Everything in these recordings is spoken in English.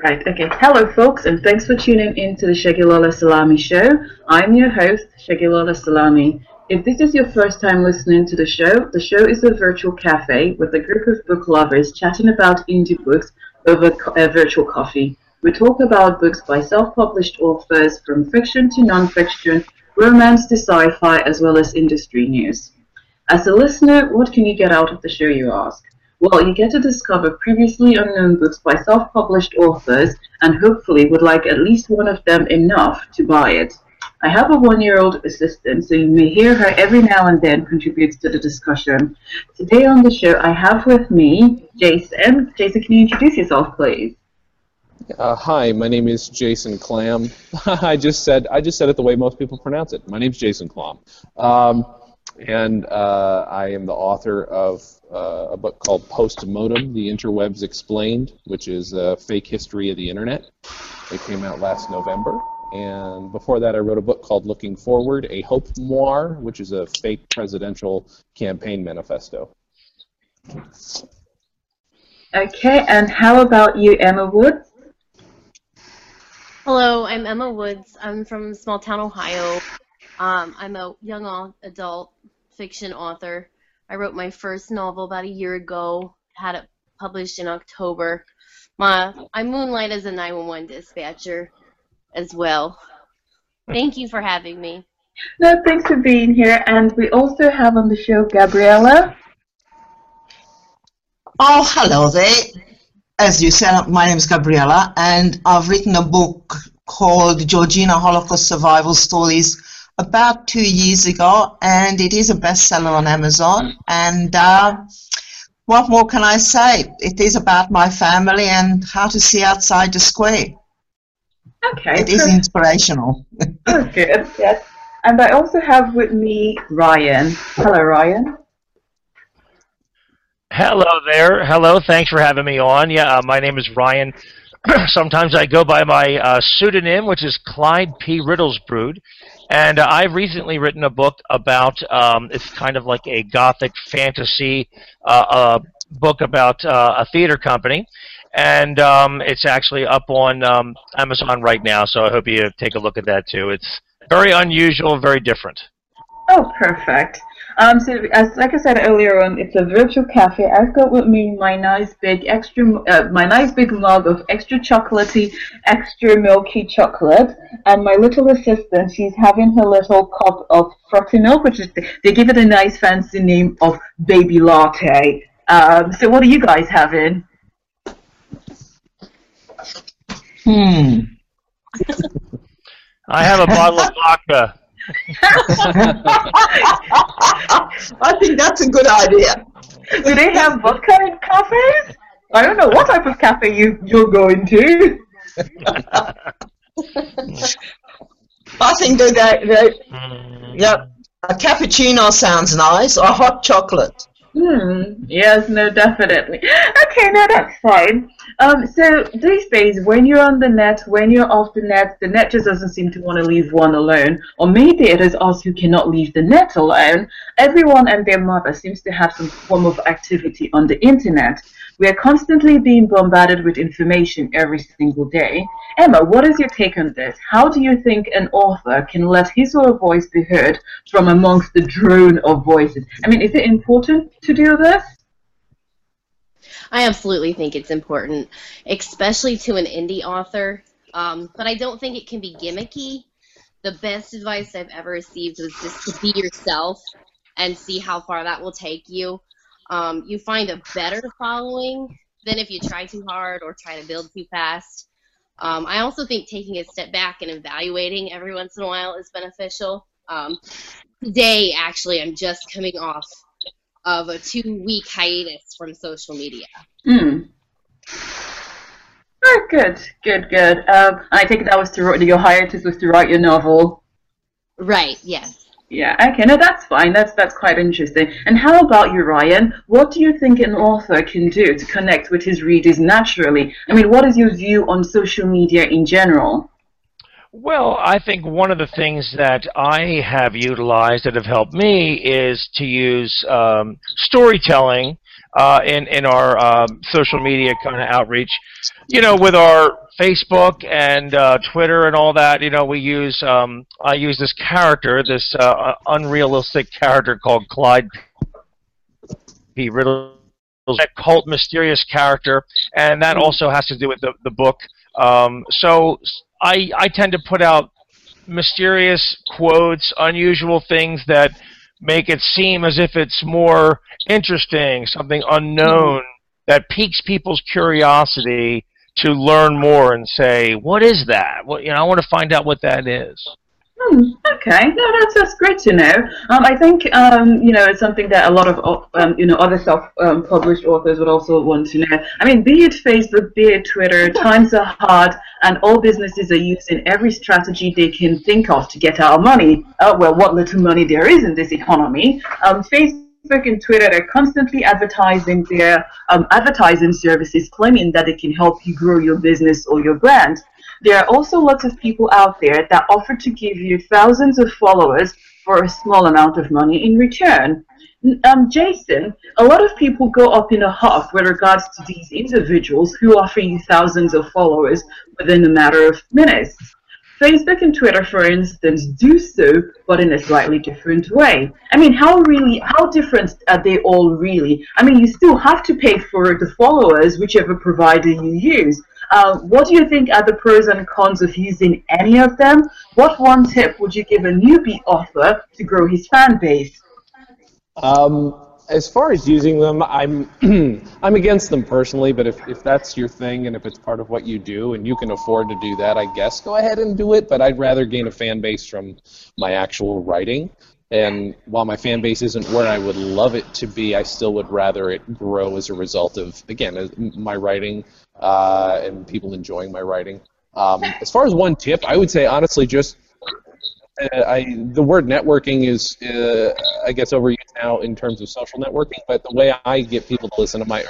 Right, okay. Hello, folks, and thanks for tuning in to the Segilola Salami Show. I'm your host, Segilola Salami. If this is your first time listening to the show, the show is a virtual cafe with a group of book lovers chatting about indie books over co- uh, virtual coffee. We talk about books by self published authors, from fiction to non fiction, romance to sci fi, as well as industry news. As a listener, what can you get out of the show, you ask? Well, you get to discover previously unknown books by self published authors and hopefully would like at least one of them enough to buy it. I have a one year old assistant, so you may hear her every now and then contribute to the discussion. Today on the show, I have with me Jason. Jason, can you introduce yourself, please? Uh, hi, my name is Jason Klamm. I just said I just said it the way most people pronounce it. My name's Jason Klamm, um, and uh, I am the author of uh, a book called Postmodem: The Interwebs Explained, which is a fake history of the internet. It came out last November. And before that, I wrote a book called Looking Forward: A Hope Memoir, which is a fake presidential campaign manifesto. Okay, and how about you, Emma Woods? Hello, I'm Emma Woods. I'm from small town Ohio. Um, I'm a young adult fiction author. I wrote my first novel about a year ago, had it published in October. My, I moonlight as a 911 dispatcher as well. Thank you for having me. No, thanks for being here. And we also have on the show Gabriella. Oh, hello there. As you said, my name is Gabriella, and I've written a book called Georgina Holocaust Survival Stories about two years ago, and it is a bestseller on Amazon. And uh, what more can I say? It is about my family and how to see outside the square. Okay. It is inspirational. Oh, good. Yes. And I also have with me Ryan. Hello, Ryan. Hello there. Hello. Thanks for having me on. Yeah, uh, my name is Ryan. Sometimes I go by my uh, pseudonym, which is Clyde P. Riddlesbrood. And uh, I've recently written a book about, um, it's kind of like a gothic fantasy uh, uh, book about uh, a theater company. And um, it's actually up on um, Amazon right now, so I hope you take a look at that too. It's very unusual, very different. Oh, perfect. Um, so as like I said earlier on, it's a virtual cafe. I've got with me my nice big extra, uh, my nice big mug of extra chocolatey, extra milky chocolate, and my little assistant. She's having her little cup of frothy milk, which is they give it a nice fancy name of baby latte. Um, so what are you guys having? Hmm. I have a bottle of vodka. I think that's a good idea. Do they have vodka in cafes? I don't know what type of cafe you you're going to. I think that, that, that mm. yep, a cappuccino sounds nice, or hot chocolate. Hmm. Yes. No. Definitely. Okay. No. That's fine. Um. So these days, when you're on the net, when you're off the net, the net just doesn't seem to want to leave one alone. Or maybe it is us who cannot leave the net alone. Everyone and their mother seems to have some form of activity on the internet. We are constantly being bombarded with information every single day. Emma, what is your take on this? How do you think an author can let his or her voice be heard from amongst the drone of voices? I mean, is it important to do this? I absolutely think it's important, especially to an indie author. Um, but I don't think it can be gimmicky. The best advice I've ever received was just to be yourself and see how far that will take you. Um, you find a better following than if you try too hard or try to build too fast. Um, I also think taking a step back and evaluating every once in a while is beneficial. Um, today, actually, I'm just coming off of a two week hiatus from social media. Hmm. Oh, good, good, good. Um, I think that was to your hiatus was to write your novel. Right, yes. Yeah, okay, no, that's fine. That's that's quite interesting. And how about you, Ryan? What do you think an author can do to connect with his readers naturally? I mean, what is your view on social media in general? Well, I think one of the things that I have utilized that have helped me is to use um, storytelling uh, in in our um, social media kind of outreach. You know, with our Facebook and uh, Twitter and all that, you know, we use um, I use this character, this uh, unrealistic character called Clyde P. Riddle, a cult mysterious character, and that also has to do with the the book. Um, so I I tend to put out mysterious quotes, unusual things that make it seem as if it's more interesting, something unknown that piques people's curiosity to learn more and say, "What is that? What you know? I want to find out what that is." Hmm, okay, no, that's that's great to know. Um, I think um, you know it's something that a lot of um, you know other self-published authors would also want to know. I mean, be it Facebook, be it Twitter, times are hard, and all businesses are using every strategy they can think of to get our money. Uh, well, what little money there is in this economy. Um, Facebook and Twitter are constantly advertising their um, advertising services, claiming that they can help you grow your business or your brand. There are also lots of people out there that offer to give you thousands of followers for a small amount of money in return. Um, Jason, a lot of people go up in a huff with regards to these individuals who offer you thousands of followers within a matter of minutes. Facebook and Twitter, for instance, do so, but in a slightly different way. I mean, how really, how different are they all really? I mean, you still have to pay for the followers, whichever provider you use. Uh, what do you think are the pros and cons of using any of them? What one tip would you give a newbie author to grow his fan base? Um, as far as using them, I'm I'm against them personally. But if, if that's your thing and if it's part of what you do and you can afford to do that, I guess go ahead and do it. But I'd rather gain a fan base from my actual writing. And while my fan base isn't where I would love it to be, I still would rather it grow as a result of, again, my writing uh, and people enjoying my writing. Um, as far as one tip, I would say honestly, just uh, I, the word networking is, uh, I guess, overused now in terms of social networking. But the way I get people to listen to my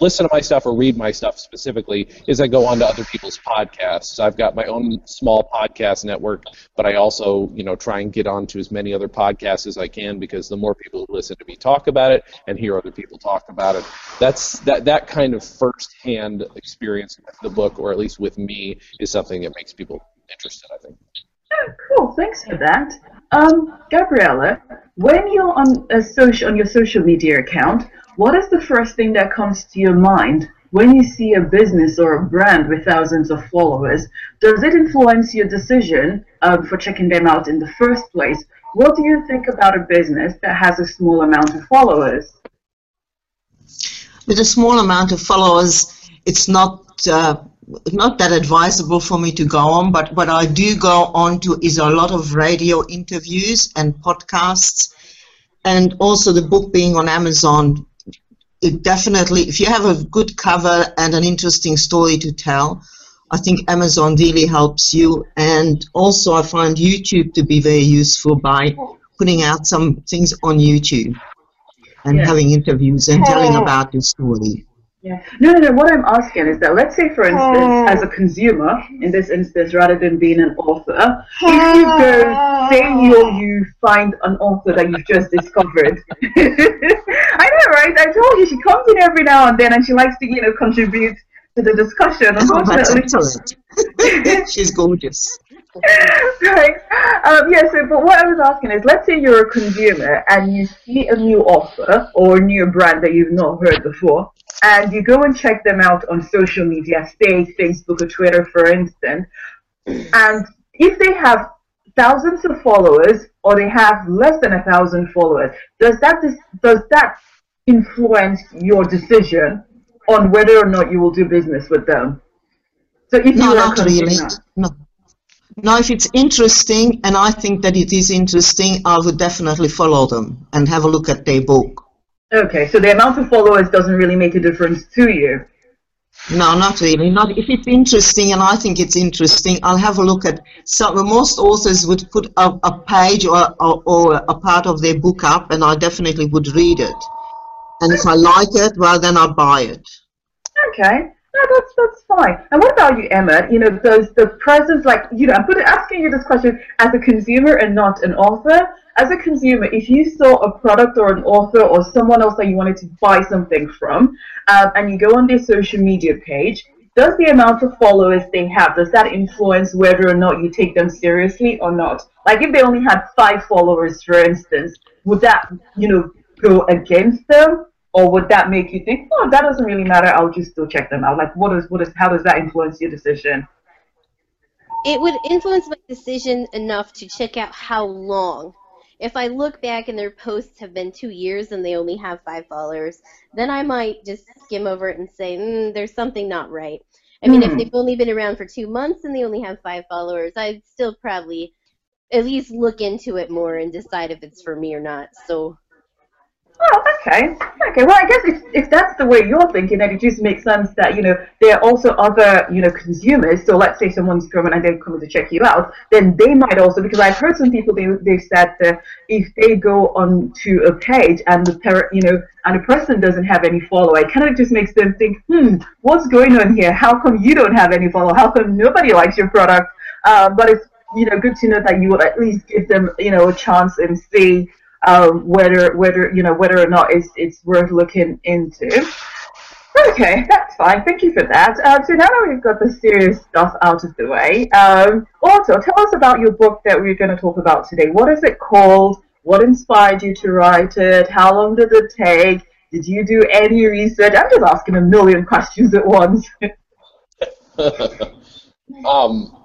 listen to my stuff or read my stuff specifically is I go on to other people's podcasts. I've got my own small podcast network, but I also, you know, try and get onto as many other podcasts as I can because the more people who listen to me talk about it and hear other people talk about it, that's that that kind of firsthand experience with the book, or at least with me, is something that makes people interested. I think. Oh, cool. Thanks for that. Um, Gabriella, when you're on a social on your social media account, what is the first thing that comes to your mind when you see a business or a brand with thousands of followers? Does it influence your decision um, for checking them out in the first place? What do you think about a business that has a small amount of followers? With a small amount of followers, it's not uh, not that advisable for me to go on, but what I do go on to is a lot of radio interviews and podcasts, and also the book being on Amazon. It definitely, if you have a good cover and an interesting story to tell, I think Amazon really helps you. And also, I find YouTube to be very useful by putting out some things on YouTube and yeah. having interviews and telling about the story. Yeah. No, no, no. What I'm asking is that let's say, for instance, oh. as a consumer, in this instance, rather than being an author, if you go, say you you find an author that you've just discovered. I know, right? I told you she comes in every now and then, and she likes to, you know, contribute to the discussion. Unfortunately, oh, she's gorgeous. right. Um, yeah, so, but what I was asking is, let's say you're a consumer and you see a new offer or a new brand that you've not heard before, and you go and check them out on social media, say Facebook or Twitter, for instance, and if they have thousands of followers or they have less than a thousand followers, does that does that influence your decision on whether or not you will do business with them? So if no, you not really. No. Now, if it's interesting, and I think that it is interesting, I would definitely follow them and have a look at their book. Okay, so the amount of followers doesn't really make a difference to you. No, not really. Not if it's interesting, and I think it's interesting. I'll have a look at some. Most authors would put a, a page or, or, or a part of their book up, and I definitely would read it. And if I like it, well, then I'll buy it. Okay. No, that's that's fine. And what about you, Emma? You know, does the presence, like, you know, I'm asking you this question as a consumer and not an author. As a consumer, if you saw a product or an author or someone else that you wanted to buy something from, um, and you go on their social media page, does the amount of followers they have does that influence whether or not you take them seriously or not? Like if they only had five followers, for instance, would that you know go against them, or would that make you think, oh, that doesn't really matter? I'll just still check them out. Like, what is what is how does that influence your decision? It would influence my decision enough to check out how long. If I look back and their posts have been two years and they only have five followers, then I might just skim over it and say, mm, there's something not right. I mean, if Hmm. they've only been around for two months and they only have five followers, I'd still probably at least look into it more and decide if it's for me or not. So Oh, okay. Okay. Well, I guess if, if that's the way you're thinking, then it just makes sense that, you know, there are also other, you know, consumers. So let's say someone's coming and they're coming to check you out, then they might also, because I've heard some people, they, they've said that if they go onto a page and the parent, you know, and the person doesn't have any follow, it kind of just makes them think, hmm, what's going on here? How come you don't have any follow? How come nobody likes your product? Um, but it's, you know, good to know that you would at least give them, you know, a chance and see um, whether whether you know whether or not it's it's worth looking into. Okay, that's fine. Thank you for that. Um, so now that we've got the serious stuff out of the way, um, also tell us about your book that we're going to talk about today. What is it called? What inspired you to write it? How long did it take? Did you do any research? I'm just asking a million questions at once. um,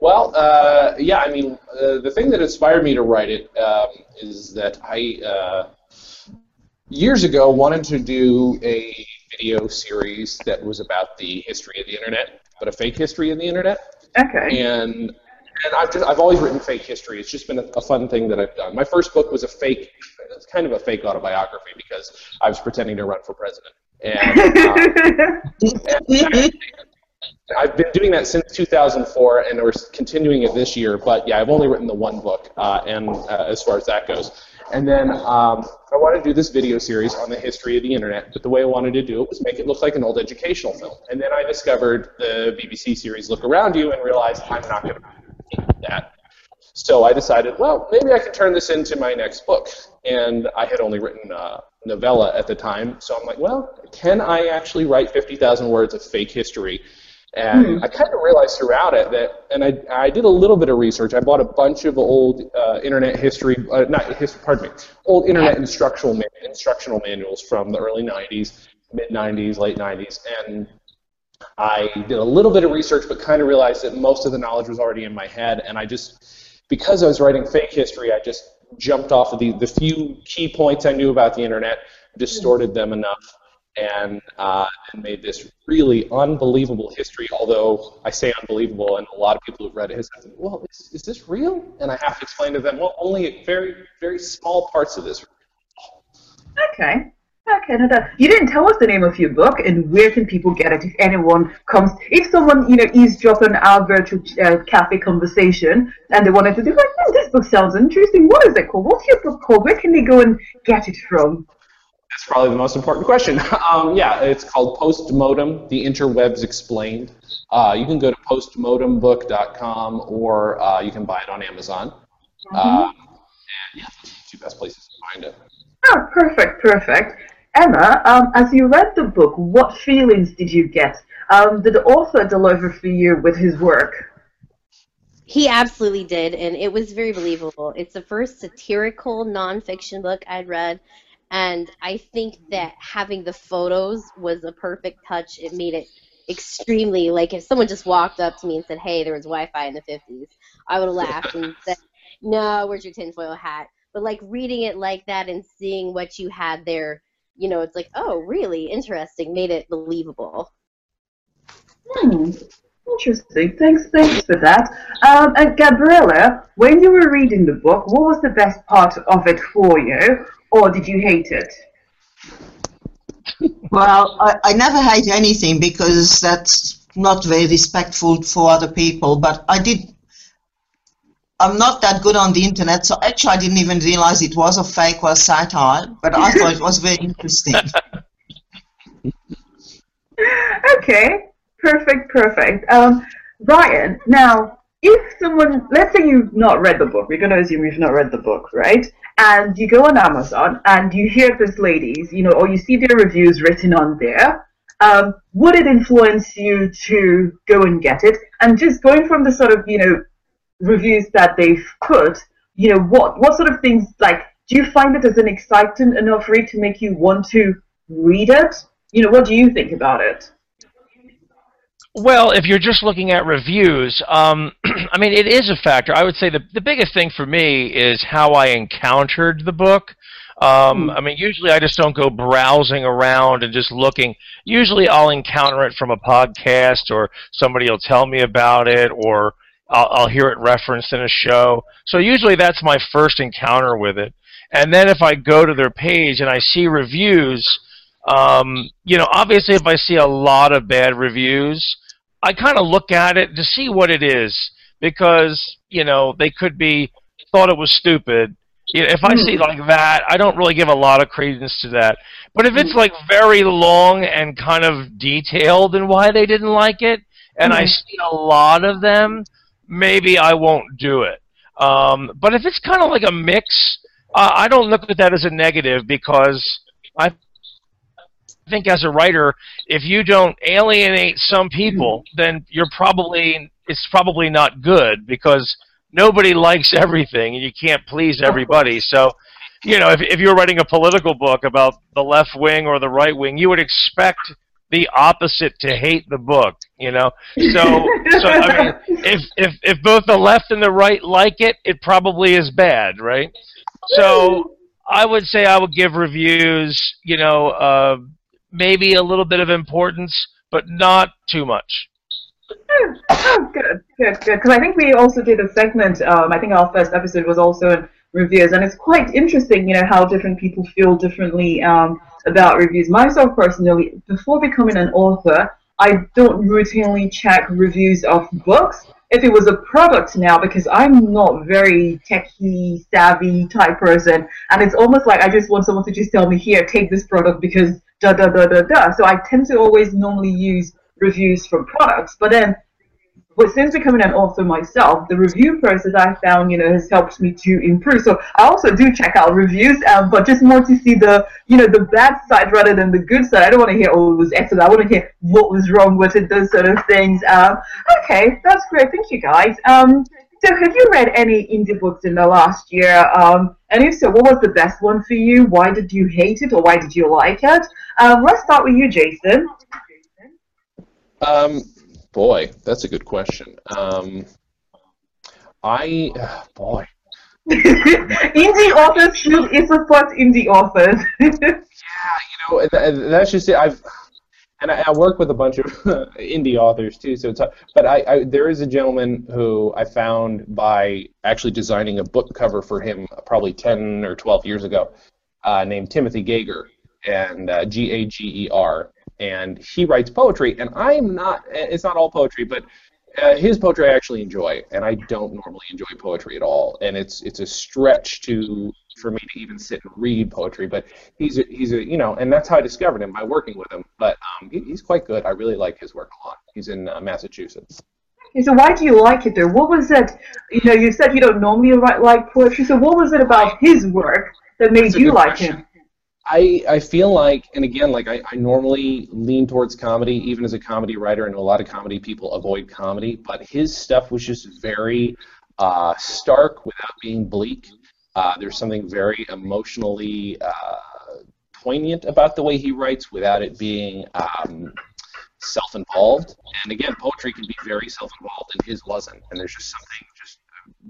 well, uh, yeah, I mean, uh, the thing that inspired me to write it um, is that I, uh, years ago, wanted to do a video series that was about the history of the internet, but a fake history of the internet. okay. And and I've just, I've always written fake history. It's just been a, a fun thing that I've done. My first book was a fake, it's kind of a fake autobiography because I was pretending to run for president. And uh, I've been doing that since 2004, and we're continuing it this year. But yeah, I've only written the one book, uh, and uh, as far as that goes. And then um, I wanted to do this video series on the history of the internet, but the way I wanted to do it was make it look like an old educational film. And then I discovered the BBC series Look Around You and realized I'm not going to do that. So I decided, well, maybe I could turn this into my next book. And I had only written uh, novella at the time, so I'm like, well, can I actually write 50,000 words of fake history? And I kind of realized throughout it that, and I, I did a little bit of research. I bought a bunch of old uh, internet history, uh, not history, pardon me, old internet instructional ma- instructional manuals from the early 90s, mid 90s, late 90s, and I did a little bit of research, but kind of realized that most of the knowledge was already in my head, and I just, because I was writing fake history, I just jumped off of the, the few key points I knew about the internet, distorted them enough, and, uh, and made this really unbelievable history. Although I say unbelievable, and a lot of people who've read it have said, "Well, is, is this real?" And I have to explain to them, "Well, only very, very small parts of this." Okay. Okay, no, that, you didn't tell us the name of your book, and where can people get it if anyone comes, if someone, you know, eavesdropping our virtual uh, cafe conversation, and they wanted to do like, oh, this book sounds interesting, what is it called? What's your book called? Where can they go and get it from? That's probably the most important question. Um, yeah, it's called Postmodem: The Interwebs Explained. Uh, you can go to postmodembook.com, or uh, you can buy it on Amazon. Um, and yeah, those are the two best places to find it. Oh, perfect, perfect. Emma, um, as you read the book, what feelings did you get? Um, did the author deliver for you with his work? He absolutely did, and it was very believable. It's the first satirical nonfiction book I'd read, and I think that having the photos was a perfect touch. It made it extremely like if someone just walked up to me and said, "Hey, there was Wi-Fi in the '50s," I would have laughed and said, "No, where's your tinfoil hat?" But like reading it like that and seeing what you had there, you know, it's like, "Oh, really interesting," made it believable. Hmm. Interesting. Thanks, thanks for that. Um, and Gabriella, when you were reading the book, what was the best part of it for you, or did you hate it? Well, I, I never hate anything because that's not very respectful for other people. But I did. I'm not that good on the internet, so actually I didn't even realize it was a fake or a satire. But I thought it was very interesting. Okay, perfect, perfect. Um, Ryan, now if someone, let's say you've not read the book, we're going to assume you've not read the book, right? And you go on Amazon and you hear this ladies, you know, or you see their reviews written on there, um, would it influence you to go and get it? And just going from the sort of, you know, reviews that they've put, you know, what, what sort of things, like, do you find it as an exciting enough read to make you want to read it? You know, what do you think about it? Well, if you're just looking at reviews, um, I mean, it is a factor. I would say the the biggest thing for me is how I encountered the book. Um, hmm. I mean, usually I just don't go browsing around and just looking. Usually I'll encounter it from a podcast or somebody will tell me about it or I'll, I'll hear it referenced in a show. So usually that's my first encounter with it. And then if I go to their page and I see reviews, um, you know, obviously if I see a lot of bad reviews, I kind of look at it to see what it is because you know they could be thought it was stupid. You know, if I see hmm. like that, I don't really give a lot of credence to that. But if it's hmm. like very long and kind of detailed in why they didn't like it, and mm-hmm. I hmm. see a lot of them, maybe I won't do it. Um, but if it's kind of like a mix, uh, I don't look at that as a negative because I think as a writer, if you don't alienate some people, mm-hmm. then you're probably it's probably not good because nobody likes everything and you can't please everybody. So, you know, if if you're writing a political book about the left wing or the right wing, you would expect the opposite to hate the book, you know. So, so I mean, if if if both the left and the right like it, it probably is bad, right? So, I would say I would give reviews, you know, uh, maybe a little bit of importance, but not too much. Oh, good, good, good. Because I think we also did a segment. Um, I think our first episode was also in reviews, and it's quite interesting, you know, how different people feel differently um, about reviews. Myself personally, before becoming an author, I don't routinely check reviews of books. If it was a product now, because I'm not very techy savvy type person, and it's almost like I just want someone to just tell me, here, take this product because da da da da da. So I tend to always normally use reviews from products, but then but since becoming an author myself, the review process I found, you know, has helped me to improve. So I also do check out reviews, um, but just more to see the, you know, the bad side rather than the good side. I don't want to hear, oh, it was excellent. I want to hear what was wrong with it, those sort of things. Um, okay, that's great. Thank you, guys. Um, so have you read any indie books in the last year? Um, and if so, what was the best one for you? Why did you hate it or why did you like it? Um, let's start with you, Jason. Um, boy, that's a good question. Um, I, uh, boy. indie authors should support indie authors. yeah, you know, that's just it. I've and I, I, work with a bunch of indie authors too. So, it's, but I, I, there is a gentleman who I found by actually designing a book cover for him probably 10 or 12 years ago, uh, named Timothy Gager, and uh, G A G E R, and he writes poetry. And I'm not. It's not all poetry, but uh, his poetry I actually enjoy, and I don't normally enjoy poetry at all. And it's it's a stretch to for me to even sit and read poetry. But he's a, he's a you know, and that's how I discovered him by working with him. But um, he, he's quite good. I really like his work a lot. He's in uh, Massachusetts. Okay, so why do you like it though? What was it? You know, you said you don't normally write like poetry. So what was it about his work that made you like question. him? I, I feel like, and again, like I, I normally lean towards comedy, even as a comedy writer. Know a lot of comedy people avoid comedy, but his stuff was just very uh, stark without being bleak. Uh, there's something very emotionally uh, poignant about the way he writes without it being um, self-involved. And again, poetry can be very self-involved, and his wasn't. And there's just something just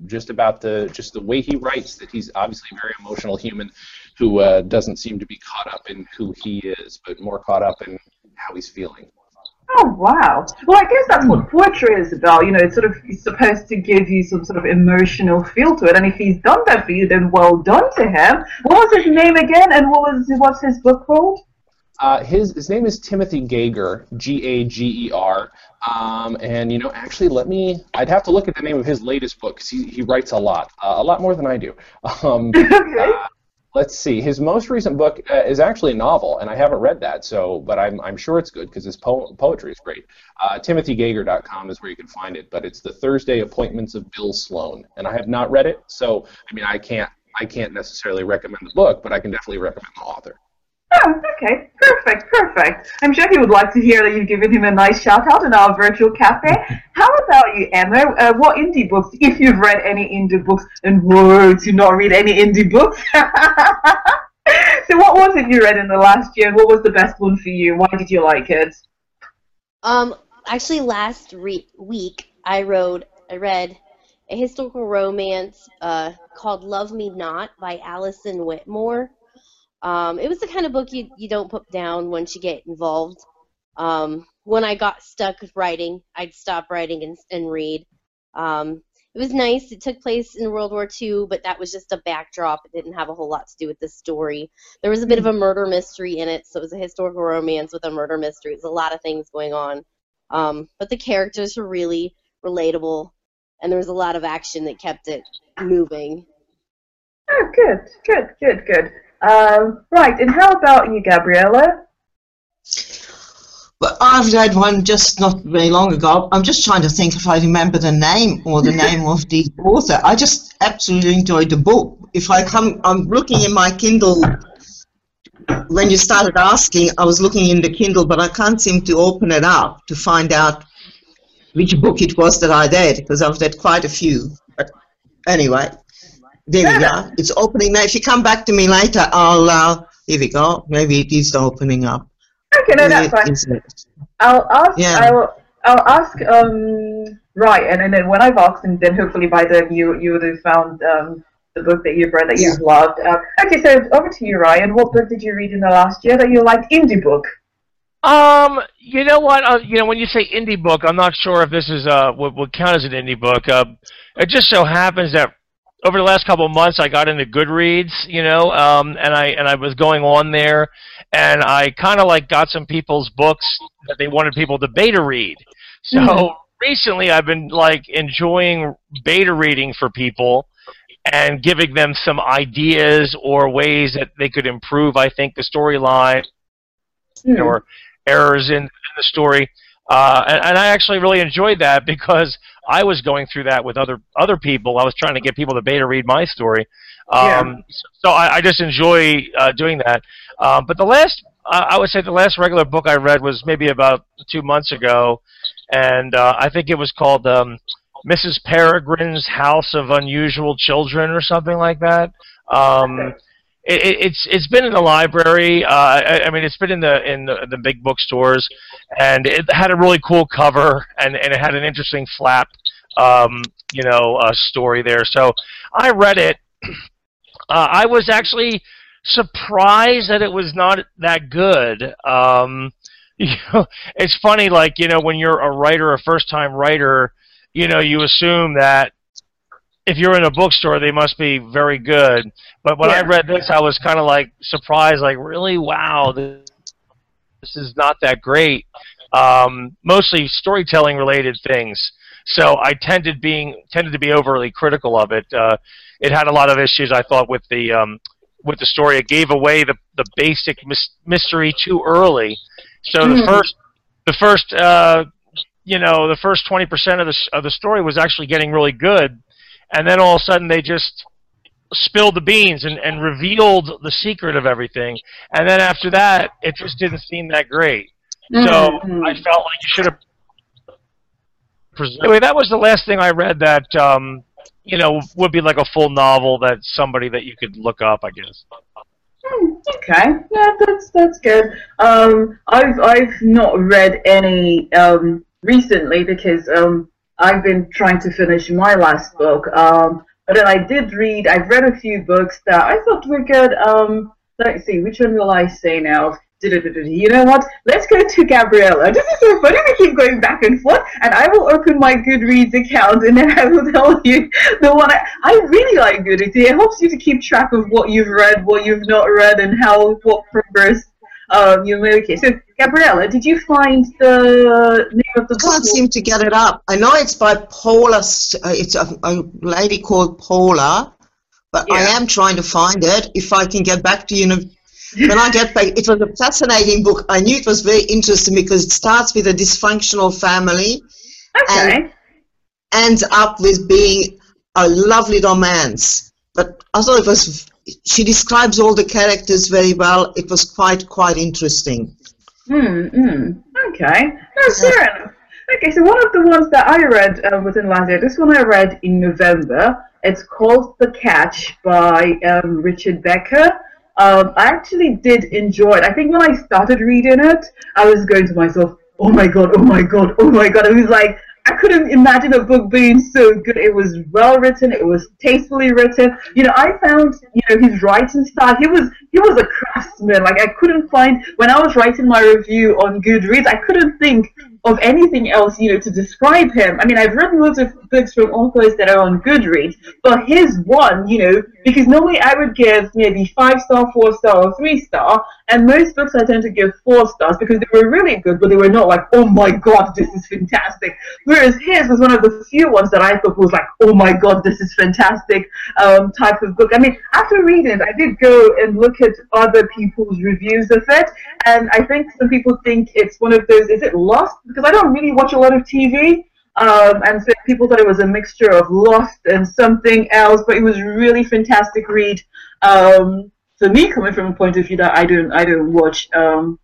just about the just the way he writes that he's obviously a very emotional human who uh, doesn't seem to be caught up in who he is, but more caught up in how he's feeling. Oh wow! Well, I guess that's what poetry is about. You know, it's sort of it's supposed to give you some sort of emotional feel to it. And if he's done that for you, then well done to him. What was his name again? And what was what's his book called? Uh, his his name is Timothy Gager, G A G E R. Um, and you know, actually, let me. I'd have to look at the name of his latest book because he he writes a lot, uh, a lot more than I do. Um, okay. Uh, let's see. His most recent book uh, is actually a novel, and I haven't read that. So, but I'm I'm sure it's good because his po- poetry is great. Uh, TimothyGager.com is where you can find it, but it's the Thursday Appointments of Bill Sloan, and I have not read it. So, I mean, I can't I can't necessarily recommend the book, but I can definitely recommend the author. Oh, okay. Perfect, perfect. I'm sure he would like to hear that you've given him a nice shout out in our virtual cafe. How about you, Emma? Uh, what indie books, if you've read any indie books, and whoa, to not read any indie books? so, what was it you read in the last year, and what was the best one for you? Why did you like it? Um, actually, last re- week I wrote, I read a historical romance uh, called "Love Me Not" by Alison Whitmore. Um, it was the kind of book you you don't put down once you get involved. Um, when I got stuck writing, I'd stop writing and, and read. Um, it was nice. It took place in World War II, but that was just a backdrop. It didn't have a whole lot to do with the story. There was a bit of a murder mystery in it, so it was a historical romance with a murder mystery. There's a lot of things going on. Um, but the characters were really relatable, and there was a lot of action that kept it moving. Oh, good, good, good, good. Um, right, and how about you, Gabriella? But I've read one just not very long ago. I'm just trying to think if I remember the name or the name of the author. I just absolutely enjoyed the book. If I come, I'm looking in my Kindle. When you started asking, I was looking in the Kindle, but I can't seem to open it up to find out which book it was that I read because I've read quite a few. But anyway, there we go. It's opening now. If you come back to me later, I'll. Uh, here we go. Maybe it is opening up. Okay, no, that's fine. I'll ask. Yeah. I'll. I'll ask. Um, right, and, then when I've asked, and then hopefully by then you you would have found um, the book that you've read that Yeah. you've loved. Uh, okay, so over to you, Ryan. What book did you read in the last year that you liked? Indie book. Um, you know what? Uh, you know, when you say indie book, I'm not sure if this is uh would, would count as an indie book. Uh, it just so happens that over the last couple of months, I got into Goodreads, you know, um, and I and I was going on there, and I kind of like got some people's books that they wanted people to beta read. So Mhm. recently, I've been like enjoying beta reading for people and giving them some ideas or ways that they could improve. I think the storyline Hmm. or errors in, in the story. Uh, and, and I actually really enjoyed that because I was going through that with other other people. I was trying to get people to beta read my story. Um, So I, I just enjoy uh, doing that. Um, but the last, uh, I would say, the last regular book I read was maybe about two months ago, and uh, I think it was called um, Mrs. Peregrine's House of Unusual Children or something like that. Um, Okay. It, it- it's it's been in the library. Uh, I, I mean, it's been in the in the, the big bookstores, and it had a really cool cover, and, and it had an interesting flap, um, you know, uh, story there. So I read it. Uh, I was actually surprised that it was not that good. Um, you know, it's funny, like you know, when you're a writer, a first-time writer, you know, you assume that if you're in a bookstore, they must be very good. But when I read this, I was kind of like surprised, like, really, wow, this, this is not that great. Um, mostly storytelling related things. So I tended being tended to be overly critical of it. Uh, it had a lot of issues, I thought, with the um, with the story. It gave away the the basic mys- mystery too early. So the Hmm. first the first uh, you know the first twenty percent of the of the story was actually getting really good, and then all of a sudden they just spilled the beans and, and revealed the secret of everything. And then after that, it just didn't seem that great. So Mhm. I felt like you should have. Anyway, that was the last thing I read that um, you know would be like a full novel that somebody that you could look up, I guess. Hmm, Okay, yeah, that's that's good. Um, I've I've not read any um, recently because um, I've been trying to finish my last book. Um, but then I did read. I've read a few books that I thought were good. Um, let's see, which one will I say now? You know what? Let's go to Gabriella. This is so funny. We keep going back and forth, and I will open my Goodreads account, and then I will tell you the one I, I really like Goodreads. It helps you to keep track of what you've read, what you've not read, and how what progress um, you made. Okay, so Gabriella, did you find the name of the I can't seem to get it up. I know it's by Paula. Uh, it's a, a lady called Paula, but I am trying to find it. If I can get back to you, when I get back, it was a fascinating book. I knew it was very interesting because it starts with a dysfunctional family, Okay. ends up with being a lovely romance. But I thought it was. She describes all the characters very well. It was quite quite interesting. Hmm. hmm. Okay. No, fair enough. Okay, so one of the ones that I read uh, within last year, this one I read in November. It's called The Catch by um, Richard Becker. Um, I actually did enjoy it. I think when I started reading it, I was going to myself, "Oh my god! Oh my god! Oh my god!" It was like I couldn't imagine a book being so good. It was well written. It was tastefully written. You know, I found you know his writing style. He was he was a craftsman. Like I couldn't find when I was writing my review on Goodreads, I couldn't think of anything else you know to describe him. I mean, I've read loads of books from authors that are on Goodreads, but his one, you know, because normally I would give maybe five star, four star, or three star, and most books I tend to give four stars because they were really good, but they were not like, oh my god, this is fantastic. Whereas his was one of the few ones that I thought was like, oh my god, this is fantastic um, type of book. I mean, after reading it, I did go and look at other people's reviews of it, and I think some people think it's one of those. Is it Lost? Because I don't really watch a lot of TV. Um, and so people thought it was a mixture of Lost and something else, but it was really fantastic read. Um, for me, coming from a point of view that I don't, I don't watch um,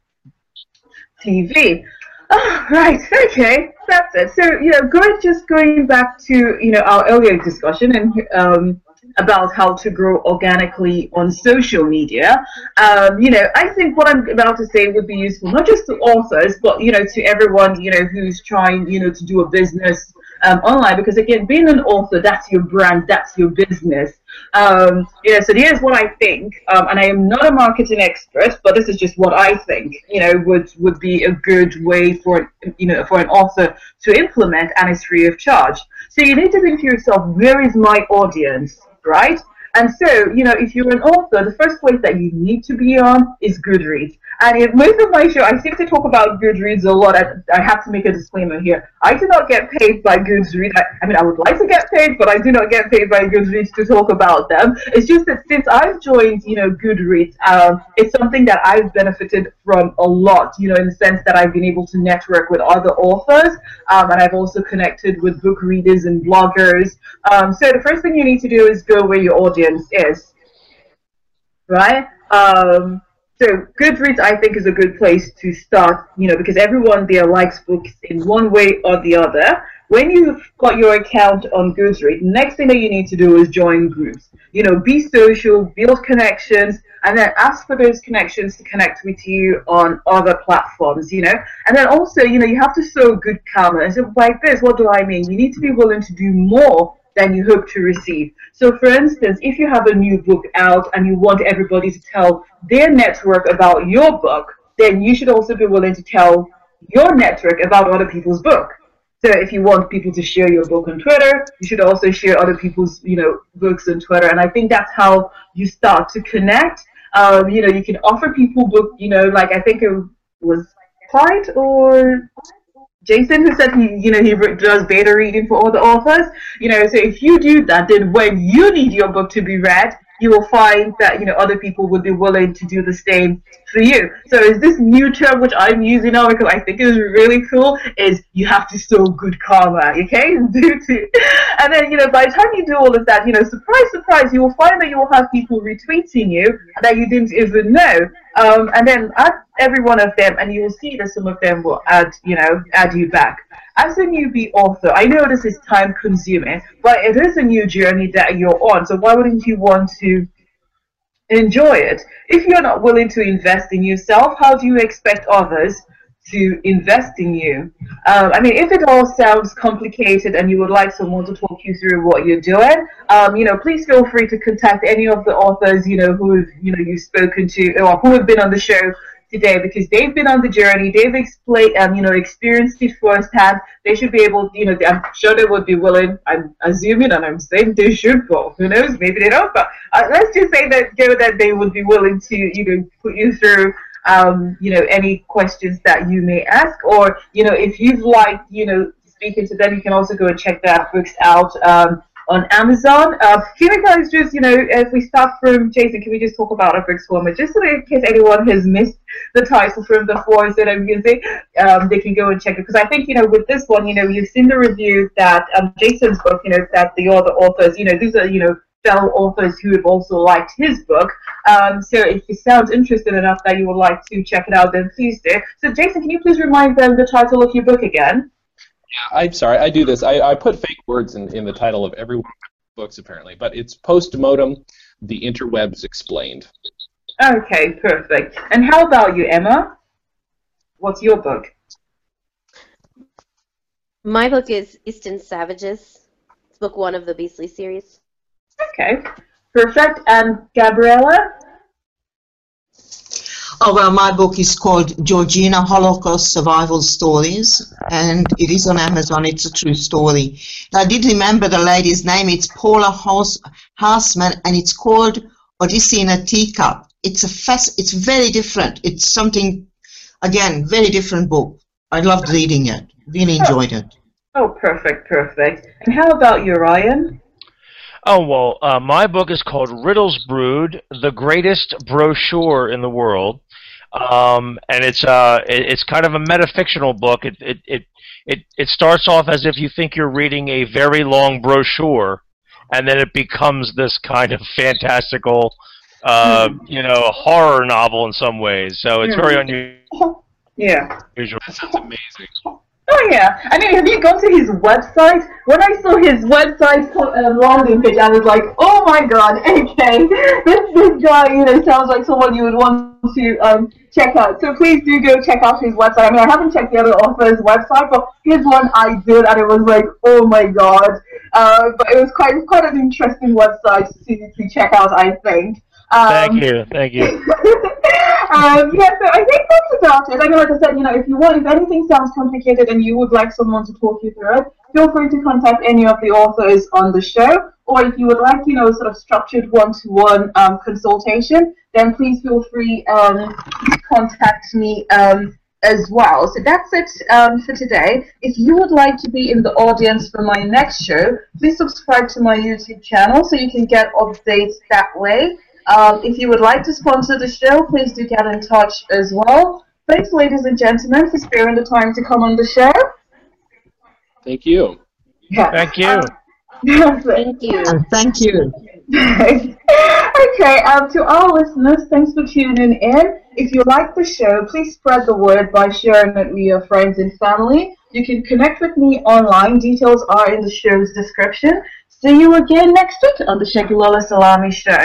TV. Oh, right, okay, that's it. So, you know, going just going back to you know our earlier discussion and um, about how to grow organically on social media. Um, you know, I think what I'm about to say would be useful not just to authors, but you know, to everyone you know who's trying you know to do a business um, online. Because again, being an author, that's your brand, that's your business. Um, you know, so here's what I think, um, and I am not a marketing expert, but this is just what I think. You know, would would be a good way for you know for an author to implement, and it's free of charge. So you need to think to yourself, where is my audience, right? And so, you know, if you're an author, the first place that you need to be on is Goodreads. And in most of my show, I seem to talk about Goodreads a lot. I, I have to make a disclaimer here. I do not get paid by Goodreads. I, I mean, I would like to get paid, but I do not get paid by Goodreads to talk about them. It's just that since I've joined, you know, Goodreads, um, it's something that I've benefited from a lot, you know, in the sense that I've been able to network with other authors, um, and I've also connected with book readers and bloggers. Um, so the first thing you need to do is go where your audience is, right? Um, so Goodreads, I think, is a good place to start, you know, because everyone there likes books in one way or the other. When you've got your account on Goodreads, next thing that you need to do is join groups. You know, be social, build connections, and then ask for those connections to connect with you on other platforms, you know. And then also, you know, you have to sow good karma. And so by this, what do I mean? You need to be willing to do more than you hope to receive. So, for instance, if you have a new book out and you want everybody to tell their network about your book, then you should also be willing to tell your network about other people's book. So, if you want people to share your book on Twitter, you should also share other people's, you know, books on Twitter. And I think that's how you start to connect. Um, you know, you can offer people book, you know, like I think it was Clyde or Jason who said he, you know, he does beta reading for all the authors. You know, so if you do that, then when you need your book to be read, you will find that you know other people would be willing to do the same for you. So is this new term which I'm using now because I think it is really cool is you have to sow good karma, okay? Do to, and then you know by the time you do all of that, you know, surprise, surprise, you will find that you will have people retweeting you that you didn't even know. Um, and then add every one of them, and you will see that some of them will add, you know, add you back. As a newbie author, I know this is time consuming, but it is a new journey that you're on. So why wouldn't you want to enjoy it? If you're not willing to invest in yourself, how do you expect others to invest in you? Um, I mean, if it all sounds complicated and you would like someone to talk you through what you're doing, um, you know, please feel free to contact any of the authors, you know, who you know you've spoken to or who have been on the show today because they've been on the journey, they've explained, um, you know, experienced it firsthand. They should be able, you know, I'm sure they would be willing. I'm assuming, and I'm saying they should. But who knows? Maybe they don't. But uh, let's just say that, you know, that they would be willing to, you know, put you through. Um, you know, any questions that you may ask, or you know, if you've liked, you know, speaking to them, you can also go and check their books out. Um, on Amazon. Uh, can you guys just, you know, if we start from Jason, can we just talk about our books for a minute, just so in case anyone has missed the title from the fours that I'm using, um, they can go and check it. Because I think, you know, with this one, you know, you've seen the review that um, Jason's book, you know, that the other authors, you know, these are, you know, fellow authors who have also liked his book. Um, so if it sounds interesting enough that you would like to check it out, then please do. So Jason, can you please remind them the title of your book again? Yeah, I'm sorry, I do this. I, I put fake words in, in the title of every one of my books apparently, but it's Postmodem, The Interwebs Explained. Okay, perfect. And how about you, Emma? What's your book? My book is Eastern Savages. It's book one of the Beastly series. Okay, perfect. And Gabriella? Oh, well, my book is called Georgina Holocaust Survival Stories, and it is on Amazon. It's a true story. I did remember the lady's name. It's Paula Haus- Hausman, and it's called Odyssey in a Teacup. It's a fast, it's very different. It's something, again, very different book. I loved reading it. Really enjoyed it. Oh, perfect, perfect. And how about you, Ryan? Oh well, uh, my book is called Riddles Brood: The Greatest Brochure in the World, um, and it's uh, it, it's kind of a metafictional book. It, it it it it starts off as if you think you're reading a very long brochure, and then it becomes this kind of fantastical, uh, you know, horror novel in some ways. So it's very unusual. Yeah. That sounds amazing. Oh yeah. I mean, have you gone to his website? When I saw his website uh, landing page, I was like, oh my god, okay, this this guy, you know, sounds like someone you would want to um, check out. So please do go check out his website. I mean, I haven't checked the other author's website, but his one I did, and it was like, oh my god. Uh, but it was quite quite an interesting website to to check out, I think. Um, Thank you, thank you. um, yeah, so I think that's about it. I mean, like I said, you know, if you want, if anything sounds complicated and you would like someone to talk you through it, feel free to contact any of the authors on the show. Or if you would like, you know, sort of structured one-to-one um, consultation, then please feel free um, to contact me um, as well. So that's it um, for today. If you would like to be in the audience for my next show, please subscribe to my YouTube channel so you can get updates that way. Um, if you would like to sponsor the show, please do get in touch as well. Thanks, ladies and gentlemen, for sparing the time to come on the show. Thank you. Yeah. Thank you. Um, Thank you. And thank you. okay, um, to our listeners, thanks for tuning in. If you like the show, please spread the word by sharing it with your friends and family. You can connect with me online. Details are in the show's description. See you again next week on the Segilola Salami Show.